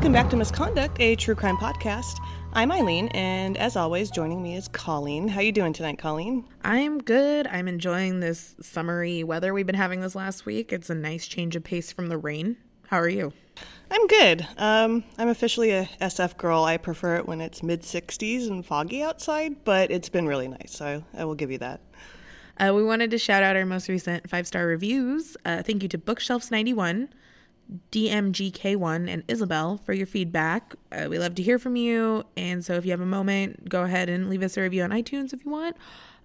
Welcome back to Misconduct, a true crime podcast. I'm Eileen, and as always, joining me is Colleen. How you doing tonight, Colleen? I'm good. I'm enjoying this summery weather we've been having this last week. It's a nice change of pace from the rain. How are you? I'm good. Um, I'm officially a SF girl. I prefer it when it's mid 60s and foggy outside, but it's been really nice, so I will give you that. Uh, we wanted to shout out our most recent five star reviews. Uh, thank you to Bookshelves91, DMGK1, and Isabel for your feedback. Uh, we love to hear from you. And so if you have a moment, go ahead and leave us a review on iTunes if you want.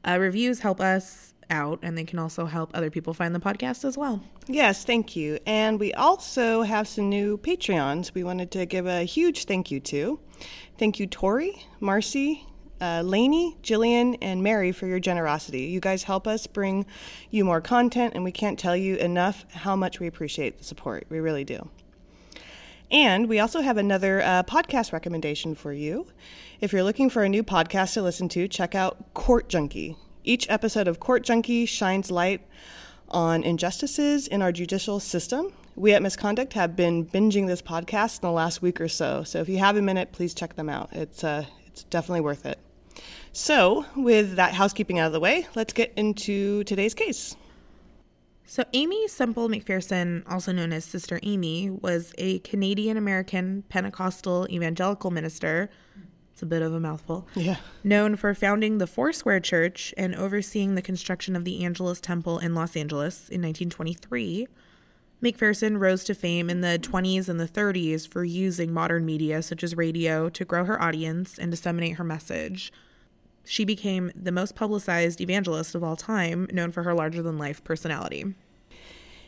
Uh, reviews help us out, and they can also help other people find the podcast as well. Yes, thank you. And we also have some new Patreons we wanted to give a huge thank you to. Thank you, Tori, Marcy, uh, Lainey, Jillian, and Mary for your generosity. You guys help us bring you more content, and we can't tell you enough how much we appreciate the support. We really do. And we also have another uh, podcast recommendation for you. If you're looking for a new podcast to listen to, check out Court Junkie. Each episode of Court Junkie shines light on injustices in our judicial system. We at Misconduct have been binging this podcast in the last week or so. So if you have a minute, please check them out. It's uh, it's definitely worth it. So, with that housekeeping out of the way, let's get into today's case. So, Aimee Semple McPherson, also known as Sister Aimee, was a Canadian American Pentecostal evangelical minister. It's a bit of a mouthful. Yeah. Known for founding the Foursquare Church and overseeing the construction of the Angelus Temple in Los Angeles in 1923. McPherson rose to fame in the 20s and the 30s for using modern media such as radio to grow her audience and disseminate her message. She became the most publicized evangelist of all time, known for her larger than life personality.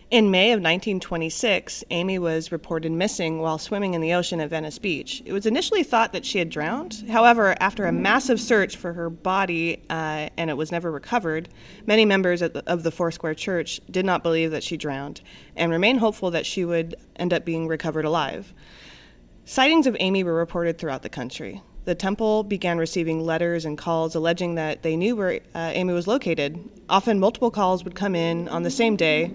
In May of 1926, Aimee was reported missing while swimming in the ocean at Venice Beach. It was initially thought that she had drowned. However, after a massive search for her body uh, and it was never recovered, many members of the, of the Foursquare Church did not believe that she drowned and remained hopeful that she would end up being recovered alive. Sightings of Aimee were reported throughout the country. The temple began receiving letters and calls alleging that they knew where uh, Aimee was located. Often, multiple calls would come in on the same day,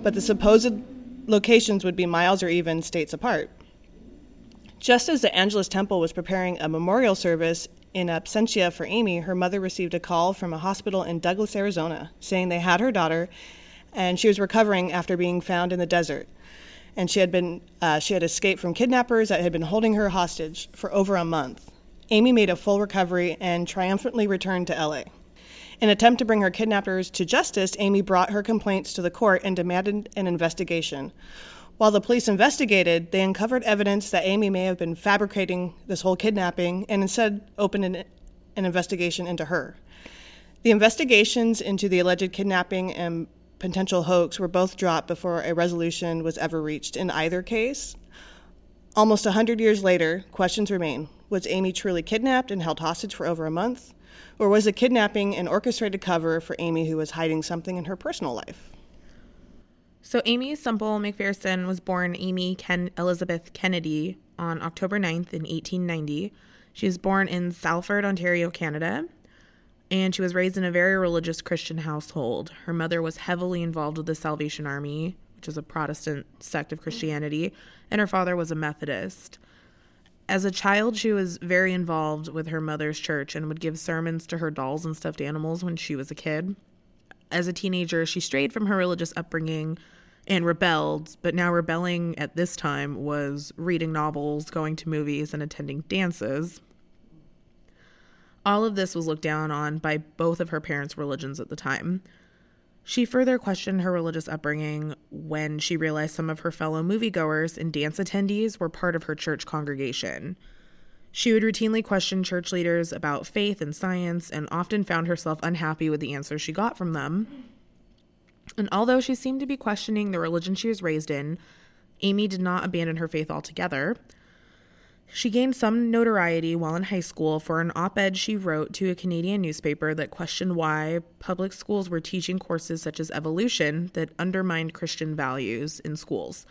but the supposed locations would be miles or even states apart. Just as the Angelus Temple was preparing a memorial service in absentia for Aimee, her mother received a call from a hospital in Douglas, Arizona, saying they had her daughter and she was recovering after being found in the desert. And she had been uh, she had escaped from kidnappers that had been holding her hostage for over a month. Aimee made a full recovery and triumphantly returned to LA. In an attempt to bring her kidnappers to justice, Aimee brought her complaints to the court and demanded an investigation. While the police investigated, they uncovered evidence that Aimee may have been fabricating this whole kidnapping and instead opened an, an investigation into her. The investigations into the alleged kidnapping and potential hoax were both dropped before a resolution was ever reached in either case. Almost a 100 years later, questions remain. Was Aimee truly kidnapped and held hostage for over a month? Or was the kidnapping an orchestrated cover for Aimee who was hiding something in her personal life? So, Aimee Semple McPherson was born Aimee Ken Elizabeth Kennedy on October 9th in 1890. She was born in Salford, Ontario, Canada, and she was raised in a very religious Christian household. Her mother was heavily involved with the Salvation Army, which is a Protestant sect of Christianity, and her father was a Methodist. As a child, she was very involved with her mother's church and would give sermons to her dolls and stuffed animals when she was a kid. As a teenager, she strayed from her religious upbringing and rebelled, but now rebelling at this time was reading novels, going to movies, and attending dances. All of this was looked down on by both of her parents' religions at the time. She further questioned her religious upbringing when she realized some of her fellow moviegoers and dance attendees were part of her church congregation. She would routinely question church leaders about faith and science and often found herself unhappy with the answers she got from them. And although she seemed to be questioning the religion she was raised in, Aimee did not abandon her faith altogether. She gained some notoriety while in high school for an op ed she wrote to a Canadian newspaper that questioned why public schools were teaching courses such as evolution that undermined Christian values in schools.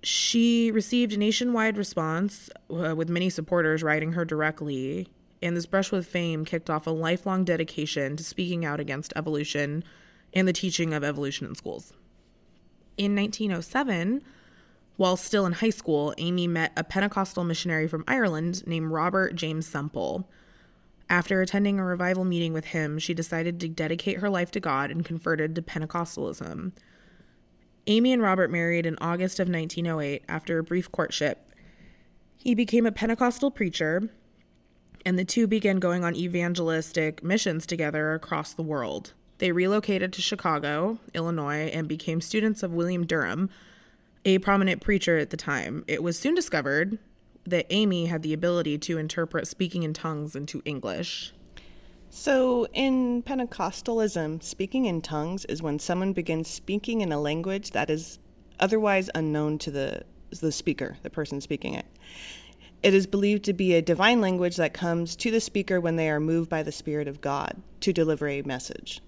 She received a nationwide response, uh, with many supporters writing her directly, and this brush with fame kicked off a lifelong dedication to speaking out against evolution and the teaching of evolution in schools. In 1907, while still in high school, Aimee met a Pentecostal missionary from Ireland named Robert James Semple. After attending a revival meeting with him, she decided to dedicate her life to God and converted to Pentecostalism. Aimee and Robert married in August of 1908 after a brief courtship. He became a Pentecostal preacher, and the two began going on evangelistic missions together across the world. They relocated to Chicago, Illinois, and became students of William Durham, a prominent preacher at the time. It was soon discovered that Aimee had the ability to interpret speaking in tongues into English. So, in Pentecostalism, speaking in tongues is when someone begins speaking in a language that is otherwise unknown to the, the speaker, the person speaking it. It is believed to be a divine language that comes to the speaker when they are moved by the Spirit of God to deliver a message.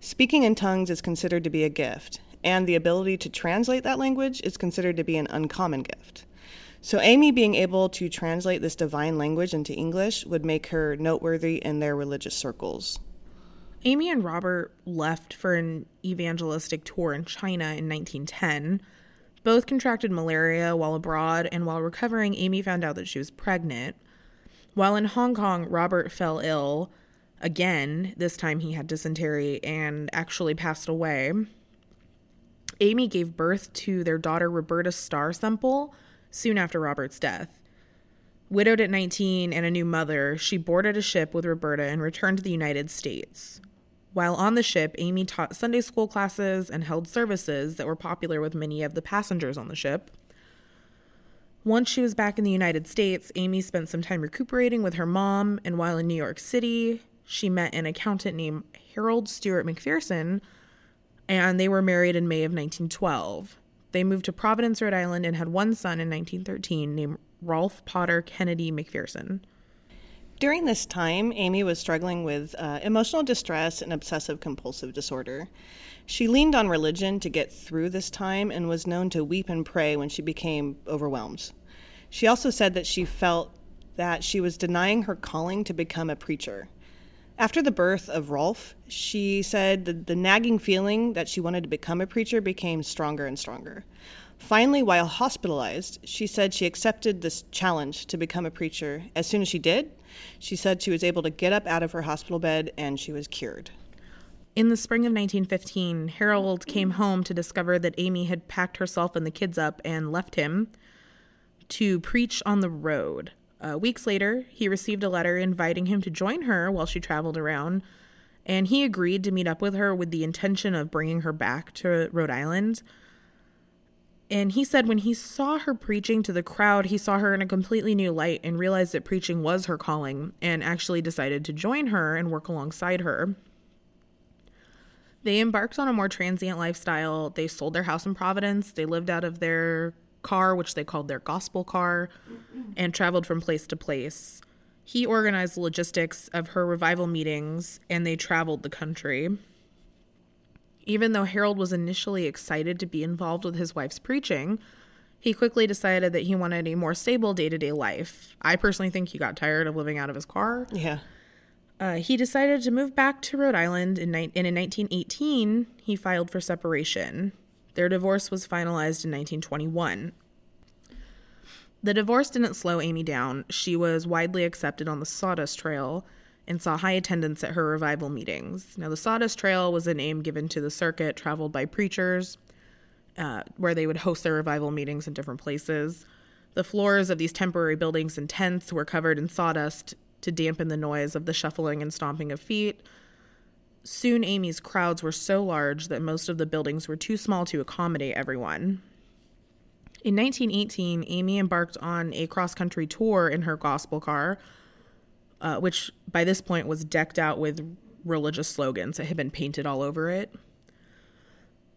Speaking in tongues is considered to be a gift, and the ability to translate that language is considered to be an uncommon gift. So, Aimee being able to translate this divine language into English would make her noteworthy in their religious circles. Aimee and Robert left for an evangelistic tour in China in 1910. Both contracted malaria while abroad, and while recovering, Aimee found out that she was pregnant. While in Hong Kong, Robert fell ill again. This time he had dysentery and actually passed away. Aimee gave birth to their daughter Roberta Starr Semple soon after Robert's death. Widowed at 19 and a new mother, she boarded a ship with Roberta and returned to the United States. While on the ship, Aimee taught Sunday school classes and held services that were popular with many of the passengers on the ship. Once she was back in the United States, Aimee spent some time recuperating with her mom, and while in New York City, she met an accountant named Harold Stewart McPherson, and they were married in May of 1912. They moved to Providence, Rhode Island, and had one son in 1913 named Rolf Potter Kennedy McPherson. During this time, Aimee was struggling with uh, emotional distress and obsessive compulsive disorder. She leaned on religion to get through this time and was known to weep and pray when she became overwhelmed. She also said that she felt that she was denying her calling to become a preacher. After the birth of Rolf, she said the, the nagging feeling that she wanted to become a preacher became stronger and stronger. Finally, while hospitalized, she said she accepted this challenge to become a preacher. As soon as she did, she said she was able to get up out of her hospital bed and she was cured. In the spring of 1915, Harold came home to discover that Aimee had packed herself and the kids up and left him to preach on the road. Uh, weeks later, he received a letter inviting him to join her while she traveled around, and he agreed to meet up with her with the intention of bringing her back to Rhode Island. And he said when he saw her preaching to the crowd, he saw her in a completely new light and realized that preaching was her calling and actually decided to join her and work alongside her. They embarked on a more transient lifestyle. They sold their house in Providence. They lived out of their car, which they called their gospel car, and traveled from place to place. He organized the logistics of her revival meetings, and they traveled the country. Even though Harold was initially excited to be involved with his wife's preaching, he quickly decided that he wanted a more stable day to day life. I personally think he got tired of living out of his car. Yeah. Uh, he decided to move back to Rhode Island, in ni- and in 1918, he filed for separation. Their divorce was finalized in 1921. The divorce didn't slow Aimee down. She was widely accepted on the Sawdust Trail and saw high attendance at her revival meetings. Now, the Sawdust Trail was a name given to the circuit traveled by preachers, uh, where they would host their revival meetings in different places. The floors of these temporary buildings and tents were covered in sawdust to dampen the noise of the shuffling and stomping of feet. Soon, Aimee's crowds were so large that most of the buildings were too small to accommodate everyone. In 1918, Aimee embarked on a cross country tour in her gospel car, uh, which by this point was decked out with religious slogans that had been painted all over it.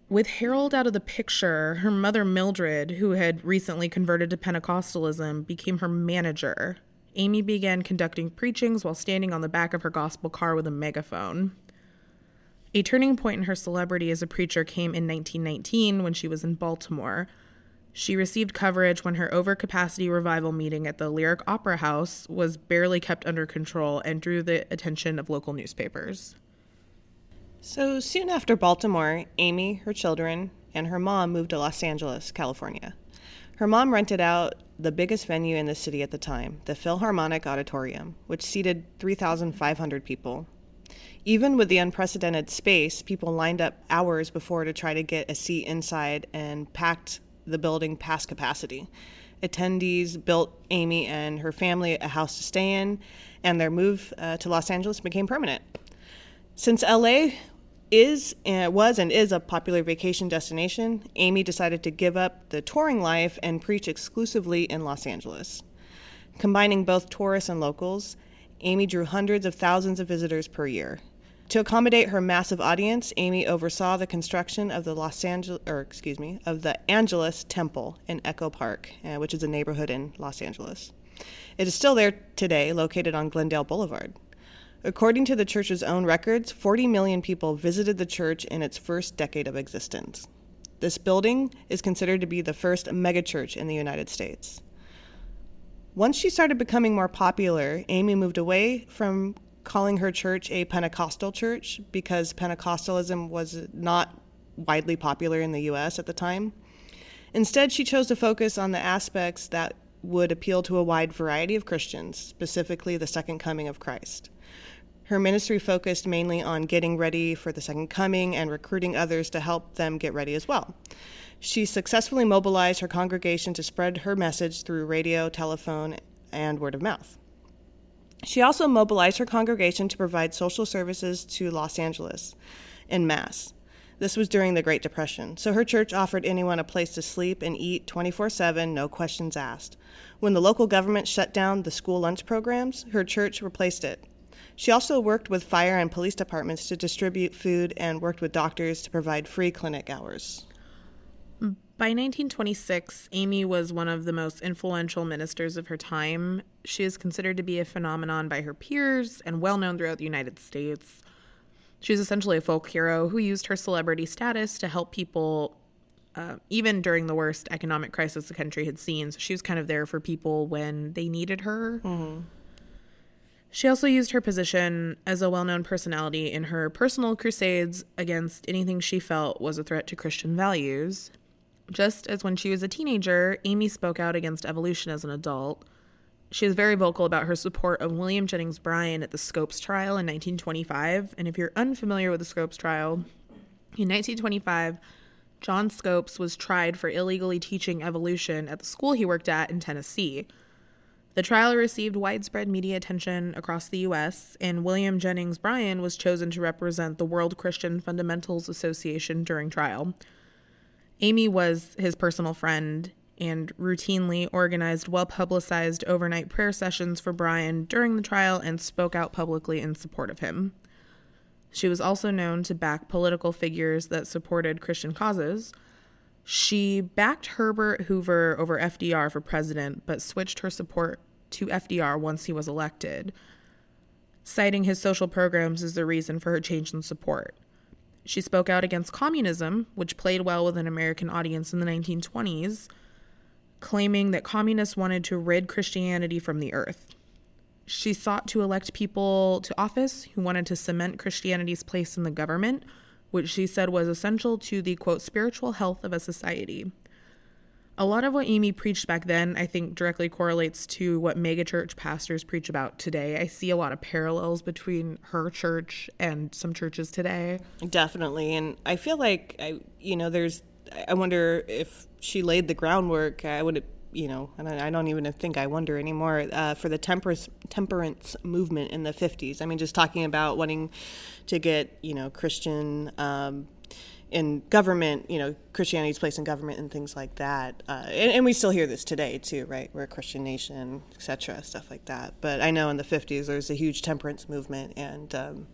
With Harold out of the picture, her mother Mildred, who had recently converted to Pentecostalism, became her manager. Aimee began conducting preachings while standing on the back of her gospel car with a megaphone. A turning point in her celebrity as a preacher came in 1919 when she was in Baltimore. She received coverage when her overcapacity revival meeting at the Lyric Opera House was barely kept under control and drew the attention of local newspapers. So soon after Baltimore, Aimee, her children, and her mom moved to Los Angeles, California. Her mom rented out the biggest venue in the city at the time, the Philharmonic Auditorium, which seated 3,500 people. Even with the unprecedented space, people lined up hours before to try to get a seat inside and packed the building past capacity. Attendees built Aimee and her family a house to stay in, and their move uh, to Los Angeles became permanent. Since LA is uh, was and is a popular vacation destination, Aimee decided to give up the touring life and preach exclusively in Los Angeles. Combining both tourists and locals, Aimee drew hundreds of thousands of visitors per year. To accommodate her massive audience, Aimee oversaw the construction of the Los Angeles, or excuse me, of the Angelus Temple in Echo Park, uh, which is a neighborhood in Los Angeles. It is still there today, located on Glendale Boulevard. According to the church's own records, 40 million people visited the church in its first decade of existence. This building is considered to be the first megachurch in the United States. Once she started becoming more popular, Aimee moved away from calling her church a Pentecostal church because Pentecostalism was not widely popular in the US at the time. Instead, she chose to focus on the aspects that would appeal to a wide variety of Christians, specifically the second coming of Christ. Her ministry focused mainly on getting ready for the second coming and recruiting others to help them get ready as well. She successfully mobilized her congregation to spread her message through radio, telephone, and word of mouth. She also mobilized her congregation to provide social services to Los Angeles in mass. This was during the Great Depression, so her church offered anyone a place to sleep and eat 24 7, no questions asked. When the local government shut down the school lunch programs, her church replaced it. She also worked with fire and police departments to distribute food and worked with doctors to provide free clinic hours. By 1926, Aimee was one of the most influential ministers of her time. She is considered to be a phenomenon by her peers and well known throughout the United States. She's essentially a folk hero who used her celebrity status to help people, uh, even during the worst economic crisis the country had seen. So she was kind of there for people when they needed her. Mm-hmm. She also used her position as a well known personality in her personal crusades against anything she felt was a threat to Christian values. Just as when she was a teenager, Aimee spoke out against evolution as an adult. She is very vocal about her support of William Jennings Bryan at the Scopes trial in 1925. And if you're unfamiliar with the Scopes trial, in 1925, John Scopes was tried for illegally teaching evolution at the school he worked at in Tennessee. The trial received widespread media attention across the U.S., and William Jennings Bryan was chosen to represent the World Christian Fundamentals Association during trial. Aimee was his personal friend and routinely organized well publicized overnight prayer sessions for Bryan during the trial and spoke out publicly in support of him. She was also known to back political figures that supported Christian causes. She backed Herbert Hoover over FDR for president, but switched her support to FDR once he was elected, citing his social programs as the reason for her change in support. She spoke out against communism, which played well with an American audience in the 1920s, claiming that communists wanted to rid Christianity from the earth. She sought to elect people to office who wanted to cement Christianity's place in the government, which she said was essential to the quote spiritual health of a society. A lot of what Aimee preached back then, I think, directly correlates to what megachurch pastors preach about today. I see a lot of parallels between her church and some churches today. Definitely. And I feel like, I, you know, there's, I wonder if she laid the groundwork. I would you know, and I don't even think I wonder anymore uh, for the temperance temperance movement in the 50s. I mean, just talking about wanting to get you know Christian um, in government, you know, Christianity's place in government and things like that. Uh, and, and, we still hear this today too, right? We're a Christian nation, etc., stuff like that. But I know in the 50s there was a huge temperance movement, and um,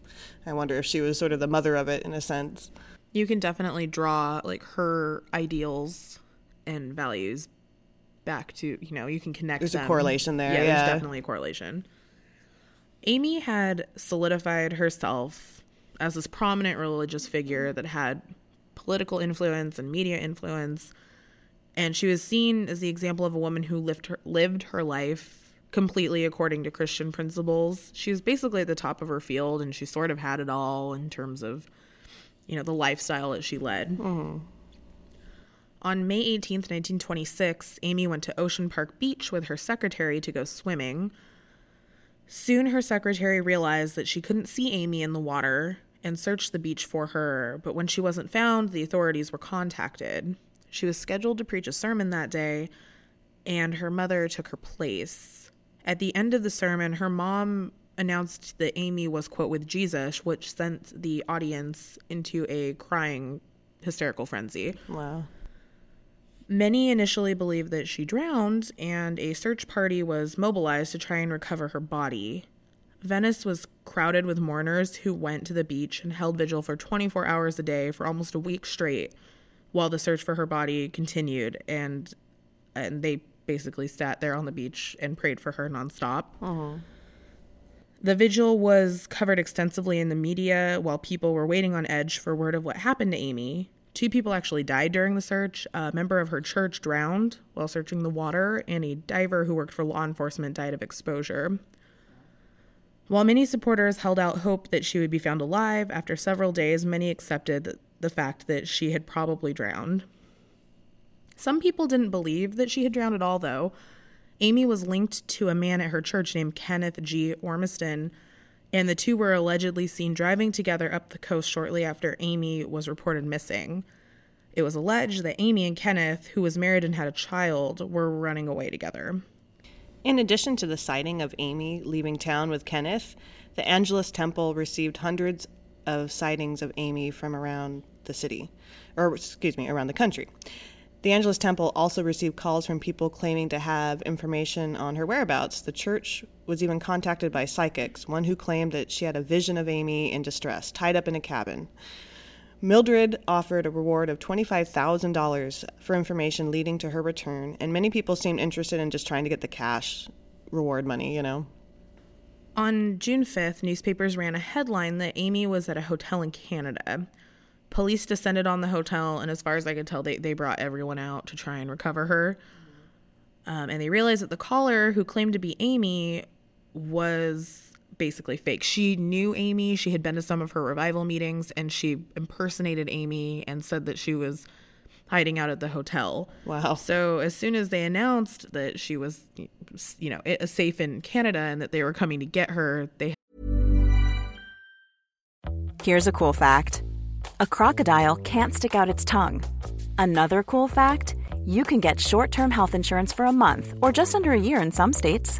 I wonder if she was sort of the mother of it in a sense. You can definitely draw like her ideals and values back to you know you can connect. There's them. a correlation there. Yeah, yeah, there's definitely a correlation. Aimee had solidified herself as this prominent religious figure that had political influence and media influence, and she was seen as the example of a woman who lived her lived her life completely according to Christian principles. She was basically at the top of her field, and she sort of had it all in terms of, you know, the lifestyle that she led. Mm-hmm. On May 18th, 1926, Aimee went to Ocean Park Beach with her secretary to go swimming. Soon, her secretary realized that she couldn't see Aimee in the water and searched the beach for her, but when she wasn't found, the authorities were contacted. She was scheduled to preach a sermon that day, and her mother took her place. At the end of the sermon, her mom announced that Aimee was, quote, with Jesus, which sent the audience into a crying, hysterical frenzy. Wow. Many initially believed that she drowned, and a search party was mobilized to try and recover her body. Venice was crowded with mourners who went to the beach and held vigil for 24 hours a day for almost a week straight while the search for her body continued and and they basically sat there on the beach and prayed for her nonstop. Uh-huh. The vigil was covered extensively in the media while people were waiting on edge for word of what happened to Aimee. Two people actually died during the search. A member of her church drowned while searching the water, and a diver who worked for law enforcement died of exposure. While many supporters held out hope that she would be found alive, after several days, many accepted the fact that she had probably drowned. Some people didn't believe that she had drowned at all, though. Aimee was linked to a man at her church named Kenneth G. Ormiston, and the two were allegedly seen driving together up the coast shortly after Aimee was reported missing. It was alleged that Aimee and Kenneth, who was married and had a child, were running away together. In addition to the sighting of Aimee leaving town with Kenneth, the Angelus Temple received hundreds of sightings of Aimee from around the city, or excuse me, around the country. The Angelus Temple also received calls from people claiming to have information on her whereabouts. The church was even contacted by psychics, one who claimed that she had a vision of Aimee in distress, tied up in a cabin. Mildred offered a reward of $25,000 for information leading to her return, and many people seemed interested in just trying to get the cash reward money, you know. On June 5th, newspapers ran a headline that Aimee was at a hotel in Canada. Police descended on the hotel, and as far as I could tell, they, they brought everyone out to try and recover her. Um, and they realized that the caller, who claimed to be Amy, was basically fake. She knew Aimee. She had been to some of her revival meetings, and she impersonated Aimee and said that she was hiding out at the hotel. Wow. So as soon as they announced that she was, you know, safe in Canada and that they were coming to get her, they. Here's a cool fact a crocodile can't stick out its tongue. Another cool fact you can get short term health insurance for a month or just under a year in some states.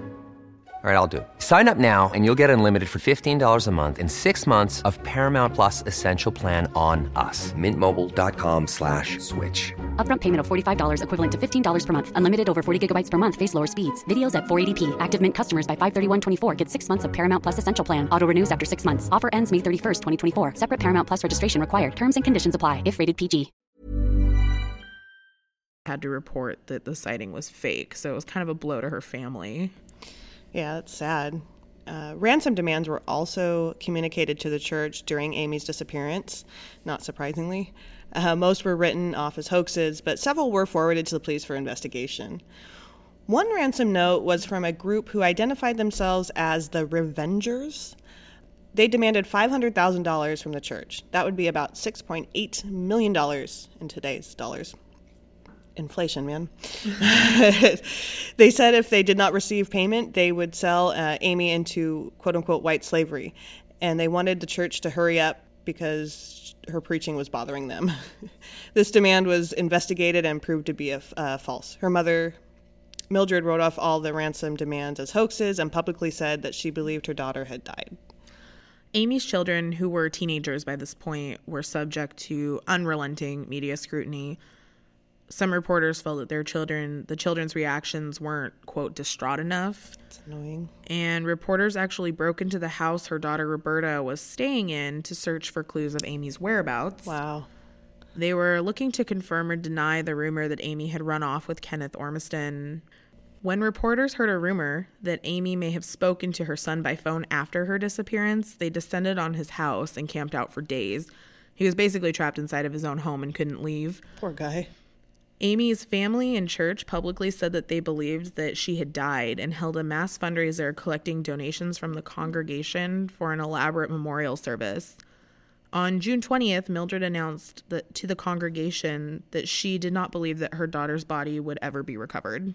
All right, I'll do it. Sign up now and you'll get unlimited for $15 a month in six months of Paramount Plus Essential Plan on us. Mintmobile.com slash switch. Upfront payment of $45 equivalent to $15 per month. Unlimited over 40 gigabytes per month. Face lower speeds. Videos at 480p. Active Mint customers by 531.24 get six months of Paramount Plus Essential Plan. Auto renews after six months. Offer ends May 31st, 2024. Separate Paramount Plus registration required. Terms and conditions apply if rated PG. Had to report that the sighting was fake, so it was kind of a blow to her family. Yeah, that's sad. Uh, ransom demands were also communicated to the church during Aimee's disappearance, not surprisingly. Uh, most were written off as hoaxes, but several were forwarded to the police for investigation. One ransom note was from a group who identified themselves as the Revengers. They demanded $500,000 from the church. That would be about $6.8 million in today's dollars. Inflation, man. they said if they did not receive payment, they would sell uh, Aimee into quote unquote white slavery. And they wanted the church to hurry up because her preaching was bothering them. this demand was investigated and proved to be a, uh, false. Her mother, Mildred, wrote off all the ransom demands as hoaxes and publicly said that she believed her daughter had died. Aimee's children, who were teenagers by this point, were subject to unrelenting media scrutiny. Some reporters felt that their children, the children's reactions weren't, quote, distraught enough. It's annoying. And reporters actually broke into the house her daughter Roberta was staying in to search for clues of Aimee's whereabouts. Wow. They were looking to confirm or deny the rumor that Aimee had run off with Kenneth Ormiston. When reporters heard a rumor that Aimee may have spoken to her son by phone after her disappearance, they descended on his house and camped out for days. He was basically trapped inside of his own home and couldn't leave. Poor guy. Aimee's family and church publicly said that they believed that she had died and held a mass fundraiser collecting donations from the congregation for an elaborate memorial service. On June 20th, Mildred announced that to the congregation that she did not believe that her daughter's body would ever be recovered.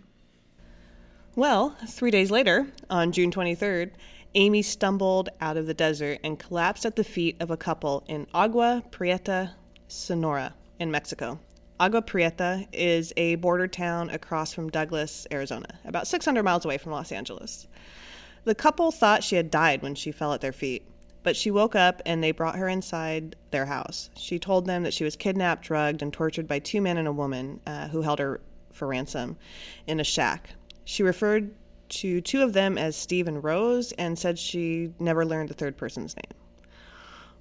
Well, three days later, on June 23rd, Aimee stumbled out of the desert and collapsed at the feet of a couple in Agua Prieta, Sonora, in Mexico. Agua Prieta is a border town across from Douglas, Arizona, about 600 miles away from Los Angeles. The couple thought she had died when she fell at their feet, but she woke up and they brought her inside their house. She told them that she was kidnapped, drugged, and tortured by two men and a woman uh, who held her for ransom in a shack. She referred to two of them as Steve and Rose and said she never learned the third person's name.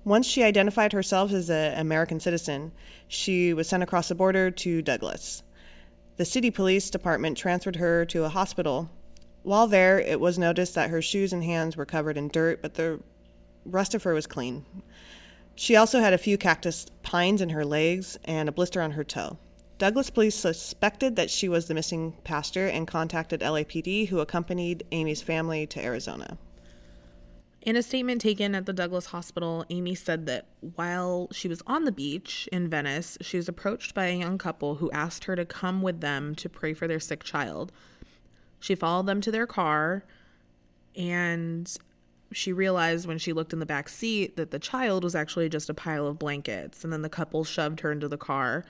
Once she identified herself as an American citizen, she was sent across the border to Douglas. The city police department transferred her to a hospital. While there, it was noticed that her shoes and hands were covered in dirt, but the rest of her was clean. She also had a few cactus pines in her legs and a blister on her toe. Douglas police suspected that she was the missing pastor and contacted LAPD, who accompanied Aimee's family to Arizona. In a statement taken at the Douglas Hospital, Aimee said that while she was on the beach in Venice, she was approached by a young couple who asked her to come with them to pray for their sick child. She followed them to their car, and she realized when she looked in the back seat that the child was actually just a pile of blankets, and then the couple shoved her into the car.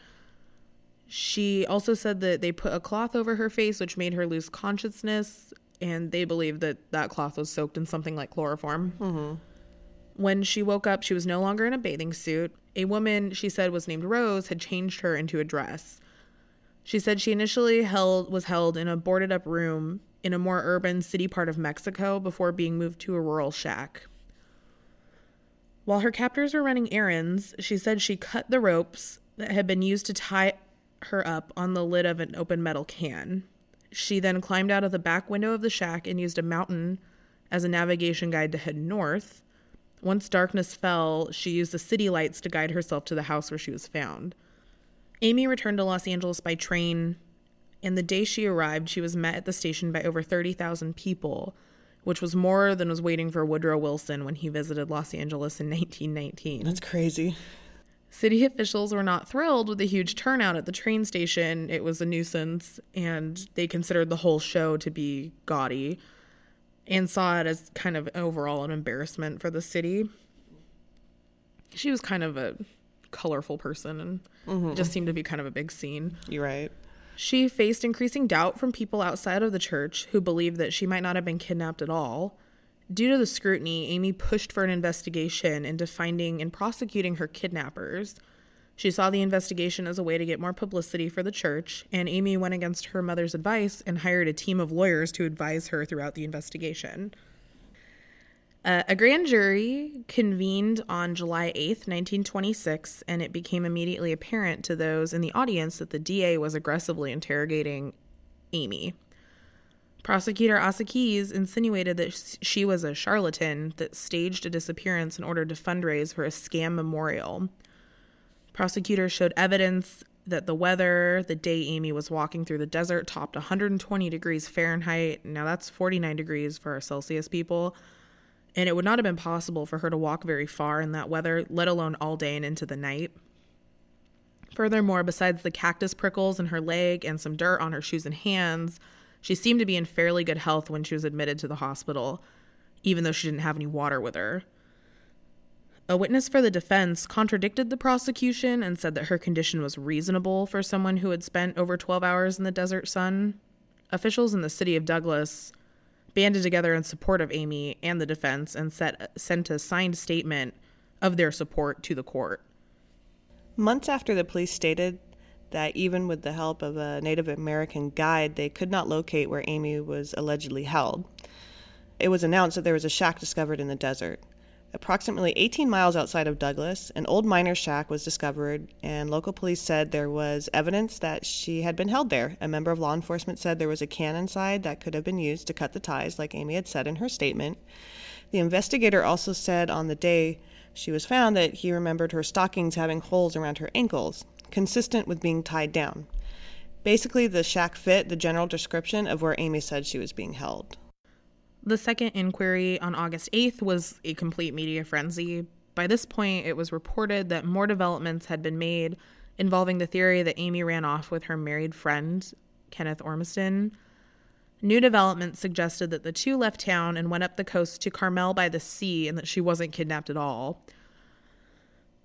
She also said that they put a cloth over her face, which made her lose consciousness, and they believed that that cloth was soaked in something like chloroform. Mm-hmm. When she woke up, she was no longer in a bathing suit. A woman she said was named Rose had changed her into a dress. She said she initially held was held in a boarded up room in a more urban city part of Mexico before being moved to a rural shack. While her captors were running errands, she said she cut the ropes that had been used to tie her up on the lid of an open metal can. She then climbed out of the back window of the shack and used a mountain as a navigation guide to head north. Once darkness fell, she used the city lights to guide herself to the house where she was found. Aimee returned to Los Angeles by train, and the day she arrived, she was met at the station by over 30,000 people, which was more than was waiting for Woodrow Wilson when he visited Los Angeles in 1919. That's crazy. City officials were not thrilled with the huge turnout at the train station. It was a nuisance, and they considered the whole show to be gaudy and saw it as kind of overall an embarrassment for the city. She was kind of a colorful person, and mm-hmm. just seemed to be kind of a big scene. You're right. She faced increasing doubt from people outside of the church who believed that she might not have been kidnapped at all. Due to the scrutiny, Aimee pushed for an investigation into finding and prosecuting her kidnappers. She saw the investigation as a way to get more publicity for the church, and Aimee went against her mother's advice and hired a team of lawyers to advise her throughout the investigation. Uh, a grand jury convened on July 8th, 1926, and it became immediately apparent to those in the audience that the DA was aggressively interrogating Aimee. Prosecutor Asa Keyes insinuated that she was a charlatan that staged a disappearance in order to fundraise for a scam memorial. Prosecutors showed evidence that the weather the day Aimee was walking through the desert topped 120 degrees Fahrenheit. Now that's 49 degrees for our Celsius people. And it would not have been possible for her to walk very far in that weather, let alone all day and into the night. Furthermore, besides the cactus prickles in her leg and some dirt on her shoes and hands, she seemed to be in fairly good health when she was admitted to the hospital, even though she didn't have any water with her. A witness for the defense contradicted the prosecution and said that her condition was reasonable for someone who had spent over 12 hours in the desert sun. Officials in the city of Douglas banded together in support of Aimee and the defense and set, sent a signed statement of their support to the court. Months after the police stated that even with the help of a Native American guide, they could not locate where Aimee was allegedly held, it was announced that there was a shack discovered in the desert. Approximately 18 miles outside of Douglas, an old miner's shack was discovered, and local police said there was evidence that she had been held there. A member of law enforcement said there was a can inside that could have been used to cut the ties, like Aimee had said in her statement. The investigator also said on the day she was found that he remembered her stockings having holes around her ankles, consistent with being tied down. Basically, the shack fit the general description of where Aimee said she was being held. The second inquiry on August 8th was a complete media frenzy. By this point, it was reported that more developments had been made involving the theory that Aimee ran off with her married friend, Kenneth Ormiston. New developments suggested that the two left town and went up the coast to Carmel by the sea and that she wasn't kidnapped at all.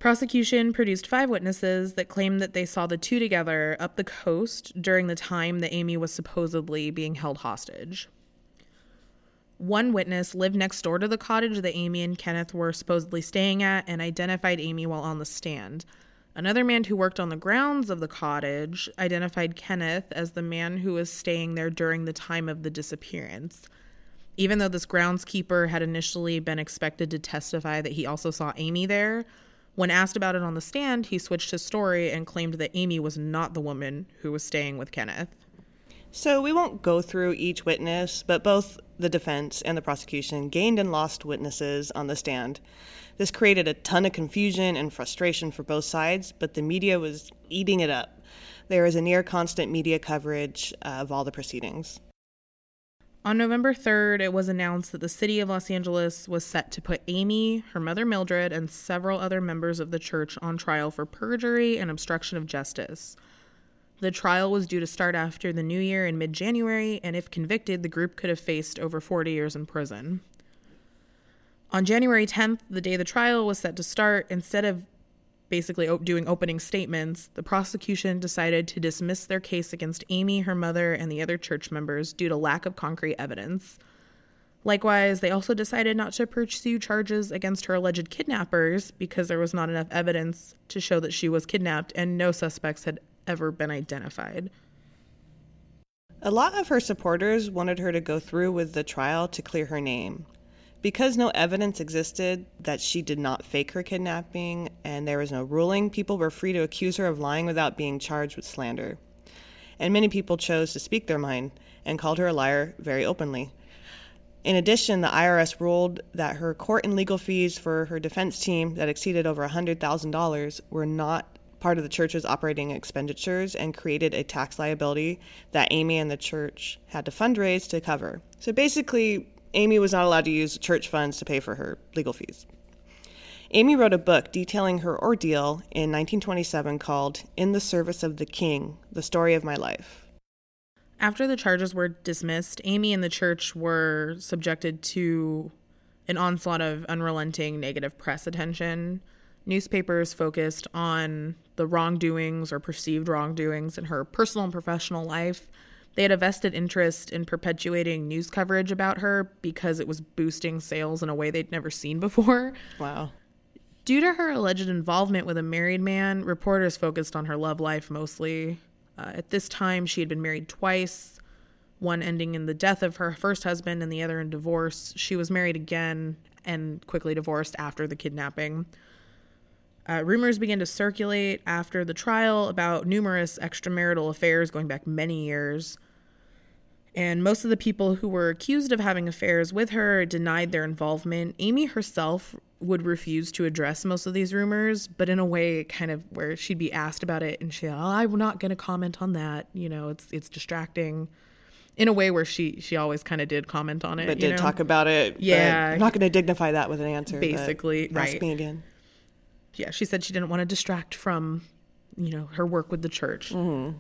Prosecution produced five witnesses that claimed that they saw the two together up the coast during the time that Aimee was supposedly being held hostage. One witness lived next door to the cottage that Aimee and Kenneth were supposedly staying at and identified Aimee while on the stand. Another man who worked on the grounds of the cottage identified Kenneth as the man who was staying there during the time of the disappearance. Even though this groundskeeper had initially been expected to testify that he also saw Aimee there, when asked about it on the stand, he switched his story and claimed that Aimee was not the woman who was staying with Kenneth. So we won't go through each witness, but both the defense and the prosecution gained and lost witnesses on the stand. This created a ton of confusion and frustration for both sides, but the media was eating it up. There is a near constant media coverage of all the proceedings. On November 3rd, it was announced that the city of Los Angeles was set to put Aimee, her mother Mildred, and several other members of the church on trial for perjury and obstruction of justice. The trial was due to start after the new year in mid January, and if convicted, the group could have faced over 40 years in prison. On January 10th, the day the trial was set to start, instead of basically doing opening statements, the prosecution decided to dismiss their case against Aimee, her mother, and the other church members due to lack of concrete evidence. Likewise, they also decided not to pursue charges against her alleged kidnappers because there was not enough evidence to show that she was kidnapped and no suspects had ever been identified. A lot of her supporters wanted her to go through with the trial to clear her name. Because no evidence existed that she did not fake her kidnapping and there was no ruling, people were free to accuse her of lying without being charged with slander. And many people chose to speak their mind and called her a liar very openly. In addition, the IRS ruled that her court and legal fees for her defense team that exceeded over $100,000 were not part of the church's operating expenditures and created a tax liability that Aimee and the church had to fundraise to cover. So basically, Aimee was not allowed to use church funds to pay for her legal fees. Aimee wrote a book detailing her ordeal in 1927 called In the Service of the King The Story of My Life. After the charges were dismissed, Aimee and the church were subjected to an onslaught of unrelenting negative press attention. Newspapers focused on the wrongdoings or perceived wrongdoings in her personal and professional life. They had a vested interest in perpetuating news coverage about her because it was boosting sales in a way they'd never seen before. Wow. Due to her alleged involvement with a married man, reporters focused on her love life mostly. Uh, at this time, she had been married twice, one ending in the death of her first husband and the other in divorce. She was married again and quickly divorced after the kidnapping. Uh, rumors began to circulate after the trial about numerous extramarital affairs going back many years. And most of the people who were accused of having affairs with her denied their involvement. Aimee herself would refuse to address most of these rumors, but in a way kind of where she'd be asked about it and she, oh, I'm not going to comment on that. You know, it's it's distracting. In a way where she she always kind of did comment on it, But did know? talk about it. Yeah. I'm not going to dignify that with an answer. Basically, ask right. me again. Yeah, she said she didn't want to distract from, you know, her work with the church. Mm-hmm.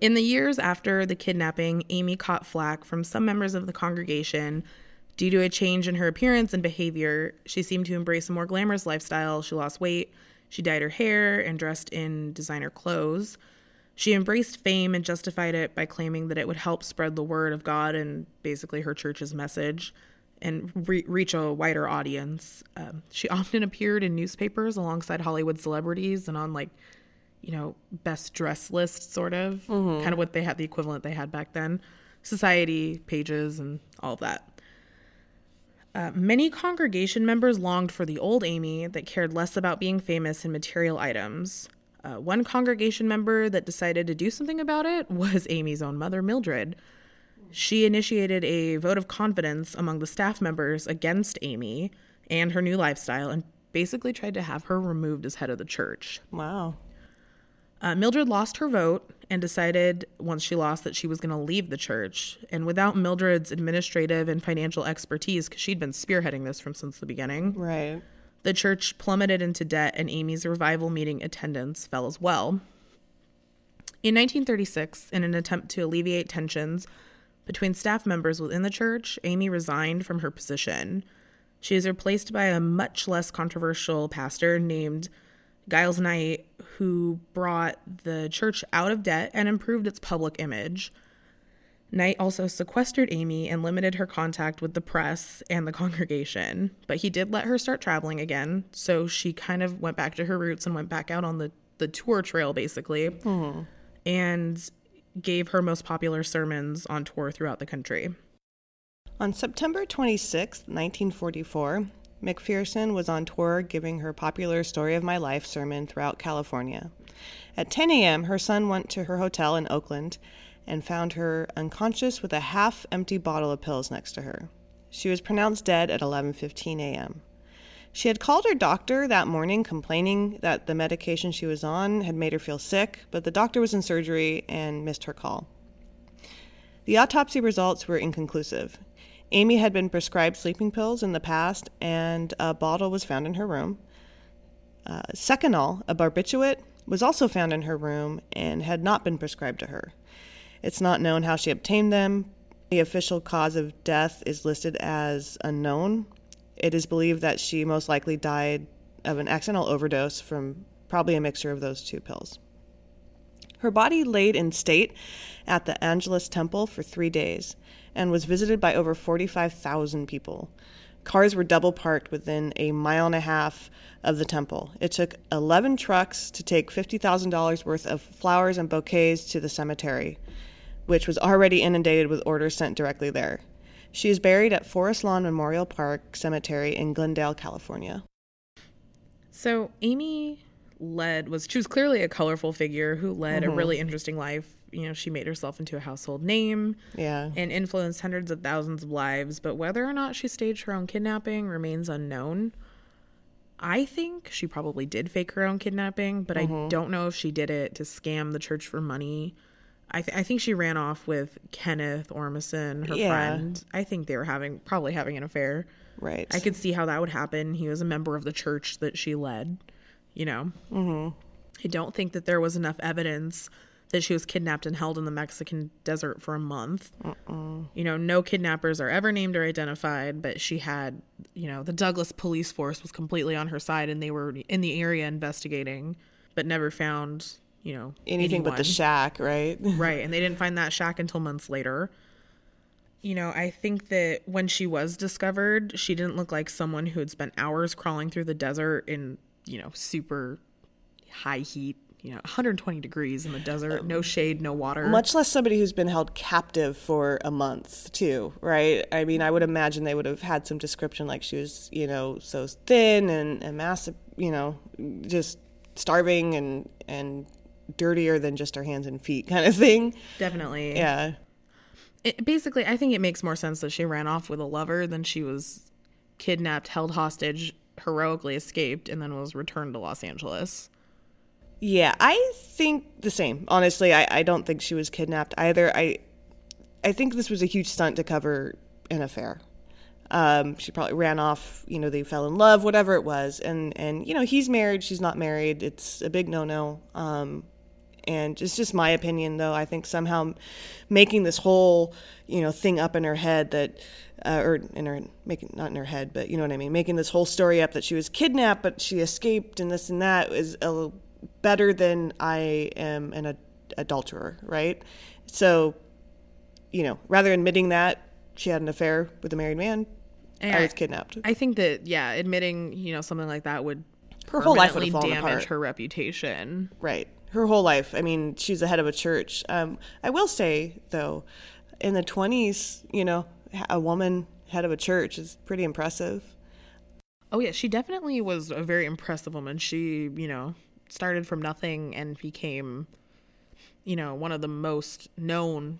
In the years after the kidnapping, Aimee caught flack from some members of the congregation due to a change in her appearance and behavior. She seemed to embrace a more glamorous lifestyle. She lost weight. She dyed her hair and dressed in designer clothes. She embraced fame and justified it by claiming that it would help spread the word of God and basically her church's message and re- reach a wider audience. Um, she often appeared in newspapers alongside Hollywood celebrities and on like, you know, best dress lists, sort of, kind of what they had, the equivalent they had back then, society pages and all of that. Uh, many congregation members longed for the old Aimee that cared less about being famous and material items. Uh, one congregation member that decided to do something about it was Aimee's own mother, Mildred. She initiated a vote of confidence among the staff members against Aimee and her new lifestyle and basically tried to have her removed as head of the church. Wow. Uh, Mildred lost her vote and decided once she lost that she was going to leave the church. And without Mildred's administrative and financial expertise, because she'd been spearheading this from since the beginning, Right. the church plummeted into debt and Aimee's revival meeting attendance fell as well. In 1936, in an attempt to alleviate tensions between staff members within the church, Aimee resigned from her position. She is replaced by a much less controversial pastor named Giles Knight, who brought the church out of debt and improved its public image. Knight also sequestered Aimee and limited her contact with the press and the congregation, but he did let her start traveling again, so she kind of went back to her roots and went back out on the, the tour trail, basically, mm-hmm. and gave her most popular sermons on tour throughout the country. On September 26, 1944, McPherson was on tour giving her popular Story of My Life sermon throughout California. At 10 a.m., her son went to her hotel in Oakland and found her unconscious with a half empty bottle of pills next to her. She was pronounced dead at 11:15 a.m. She had called her doctor that morning complaining that the medication she was on had made her feel sick, but the doctor was in surgery and missed her call. The autopsy results were inconclusive. Aimee had been prescribed sleeping pills in the past, and a bottle was found in her room. Uh, Seconal, a barbiturate, was also found in her room and had not been prescribed to her. It's not known how she obtained them. The official cause of death is listed as unknown. It is believed that she most likely died of an accidental overdose from probably a mixture of those two pills. Her body laid in state at the Angelus Temple for three days and was visited by over 45,000 people. Cars were double parked within a mile and a half of the temple. It took 11 trucks to take $50,000 worth of flowers and bouquets to the cemetery, which was already inundated with orders sent directly there. She is buried at Forest Lawn Memorial Park Cemetery in Glendale, California. So Aimee led was she was clearly a colorful figure who led a mm-hmm. really interesting life. You know, she made herself into a household name Yeah. and influenced hundreds of thousands of lives, but whether or not she staged her own kidnapping remains unknown. I think she probably did fake her own kidnapping, but I mm-hmm. don't know if she did it to scam the church for money. I, th- I think she ran off with Kenneth Ormiston, her Yeah. friend. I think they were having probably having an affair. Right. I could see how that would happen. He was a member of the church that she led, you know? Mm-hmm. I don't think that there was enough evidence that she was kidnapped and held in the Mexican desert for a month. You know, no kidnappers are ever named or identified, but she had, you know, the Douglas police force was completely on her side and they were in the area investigating, but never found, you know, Anything but the shack, right? Right. And they didn't find that shack until months later. You know, I think that when she was discovered, she didn't look like someone who had spent hours crawling through the desert in, you know, super high heat, you know, 120 degrees in the desert, no um, shade, no water. Much less somebody who's been held captive for a month, too, right? I mean, I would imagine they would have had some description like she was, you know, so thin and, and massive, you know, just starving and, and dirtier than just her hands and feet kind of thing. Definitely. Yeah. It, basically, I think it makes more sense that she ran off with a lover than she was kidnapped, held hostage, heroically escaped and then was returned to Los Angeles. Yeah, I think the same. Honestly, I, I don't think she was kidnapped either. I I think this was a huge stunt to cover an affair. Um, she probably ran off. You know, they fell in love, whatever it was, and and you know he's married, she's not married. It's a big no no. Um, and it's just my opinion, though. I think somehow making this whole you know thing up in her head that, uh, or in her making not in her head, but you know what I mean, making this whole story up that she was kidnapped, but she escaped, and this and that is a better than I am an ad- adulterer, right? So, you know, rather admitting that she had an affair with a married man, And I was kidnapped. I think that yeah, admitting you know something like that would Her whole life would permanently have fallen damage apart. her reputation. Right. Her whole life. I mean, she's the head of a church. Um, I will say, though, in the 20s, you know, a woman head of a church is pretty impressive. Oh yeah, she definitely was a very impressive woman. She, you know, started from nothing and became, you know, one of the most known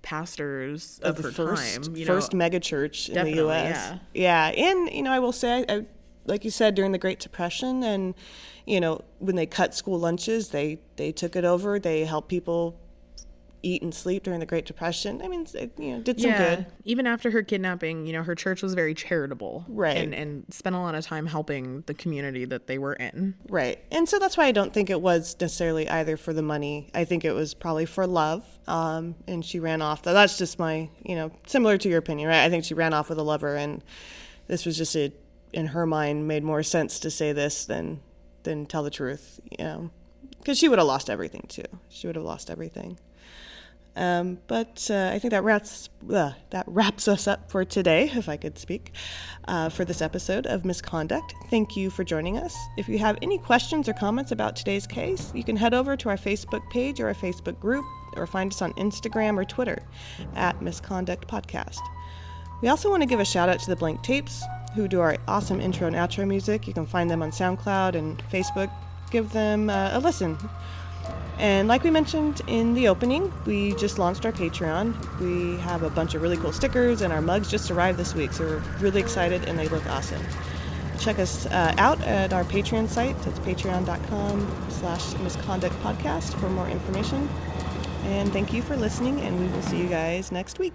pastors of, the her first, time. You first know, mega church in the U.S. Yeah. and you know, I will say, I, like you said, during the Great Depression, and you know, when they cut school lunches, they they took it over. They helped people eat and sleep during the Great Depression. I mean, it, you know, did some yeah. good. Even after her kidnapping, you know, her church was very charitable, Right. and and spent a lot of time helping the community that they were in. Right. And so that's why I don't think it was necessarily either for the money. I think it was probably for love. Um, and she ran off. That's just my, you know, similar to your opinion, right? I think she ran off with a lover, and this was just a, in her mind, made more sense to say this than than tell the truth, you know, because she would have lost everything too. She would have lost everything. Um, but uh, I think that wraps uh, that wraps us up for today, if I could speak, uh, for this episode of Misconduct. Thank you for joining us. If you have any questions or comments about today's case, you can head over to our Facebook page or our Facebook group, or find us on Instagram or Twitter at Misconduct Podcast. We also want to give a shout out to the Blank Tapes, who do our awesome intro and outro music. You can find them on SoundCloud and Facebook. Give them uh, a listen. And like we mentioned in the opening, we just launched our Patreon. We have a bunch of really cool stickers, and our mugs just arrived this week, so we're really excited and they look awesome. Check us uh, out at our Patreon site. It's patreon.com slash misconduct podcast for more information. And thank you for listening, and we will see you guys next week.